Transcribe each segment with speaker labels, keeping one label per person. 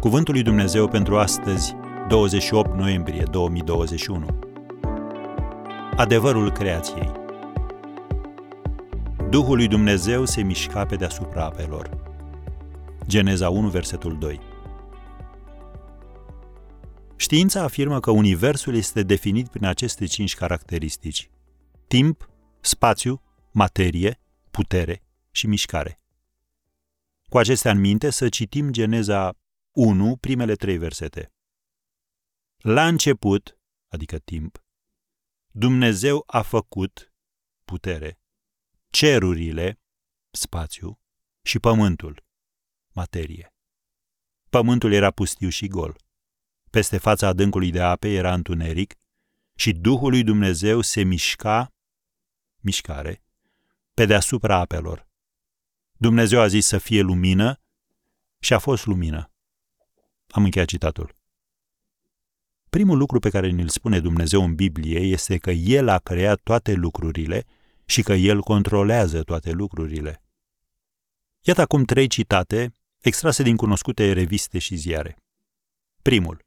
Speaker 1: Cuvântul lui Dumnezeu pentru astăzi, 28 noiembrie 2021. Adevărul creației. Duhul lui Dumnezeu se mișca pe deasupra apelor. Geneza 1, versetul 2. Știința afirmă că Universul este definit prin aceste cinci caracteristici. Timp, spațiu, materie, putere și mișcare. Cu acestea în minte să citim Geneza 1, primele trei versete. La început, adică timp, Dumnezeu a făcut putere, cerurile, spațiu, și pământul, materie. Pământul era pustiu și gol. Peste fața adâncului de ape era întuneric și Duhul lui Dumnezeu se mișca, mișcare, pe deasupra apelor. Dumnezeu a zis să fie lumină și a fost lumină. Am încheiat citatul. Primul lucru pe care ne-l spune Dumnezeu în Biblie este că El a creat toate lucrurile și că El controlează toate lucrurile. Iată acum trei citate extrase din cunoscute reviste și ziare. Primul.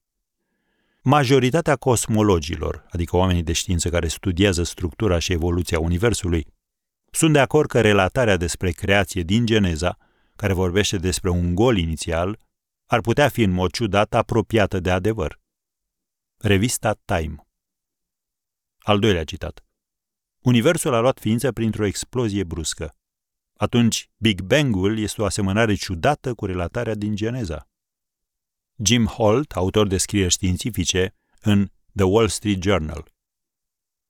Speaker 1: Majoritatea cosmologilor, adică oamenii de știință care studiază structura și evoluția Universului, sunt de acord că relatarea despre creație din Geneza, care vorbește despre un gol inițial, ar putea fi în mod ciudat apropiată de adevăr. Revista Time Al doilea citat. Universul a luat ființă printr-o explozie bruscă. Atunci, Big Bang-ul este o asemănare ciudată cu relatarea din Geneza. Jim Holt, autor de scrieri științifice, în The Wall Street Journal.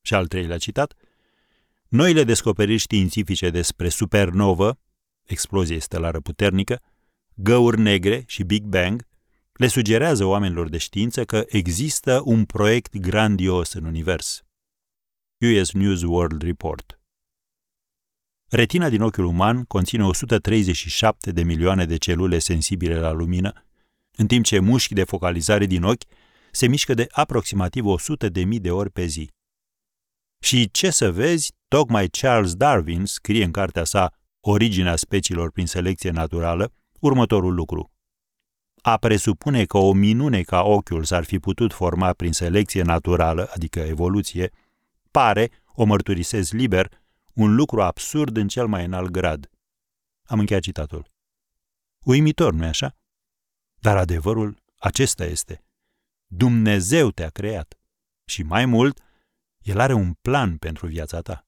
Speaker 1: Și al treilea citat. Noile descoperiri științifice despre supernovă, explozie stelară puternică, găuri negre și Big Bang le sugerează oamenilor de știință că există un proiect grandios în univers. US News World Report Retina din ochiul uman conține 137 de milioane de celule sensibile la lumină, în timp ce mușchi de focalizare din ochi se mișcă de aproximativ 100 de mii de ori pe zi. Și ce să vezi, tocmai Charles Darwin scrie în cartea sa Originea speciilor prin selecție naturală următorul lucru. A presupune că o minune ca ochiul s-ar fi putut forma prin selecție naturală, adică evoluție, pare, o mărturisez liber, un lucru absurd în cel mai înalt grad. Am încheiat citatul. Uimitor, nu-i așa? Dar adevărul acesta este. Dumnezeu te-a creat. Și mai mult, El are un plan pentru viața ta.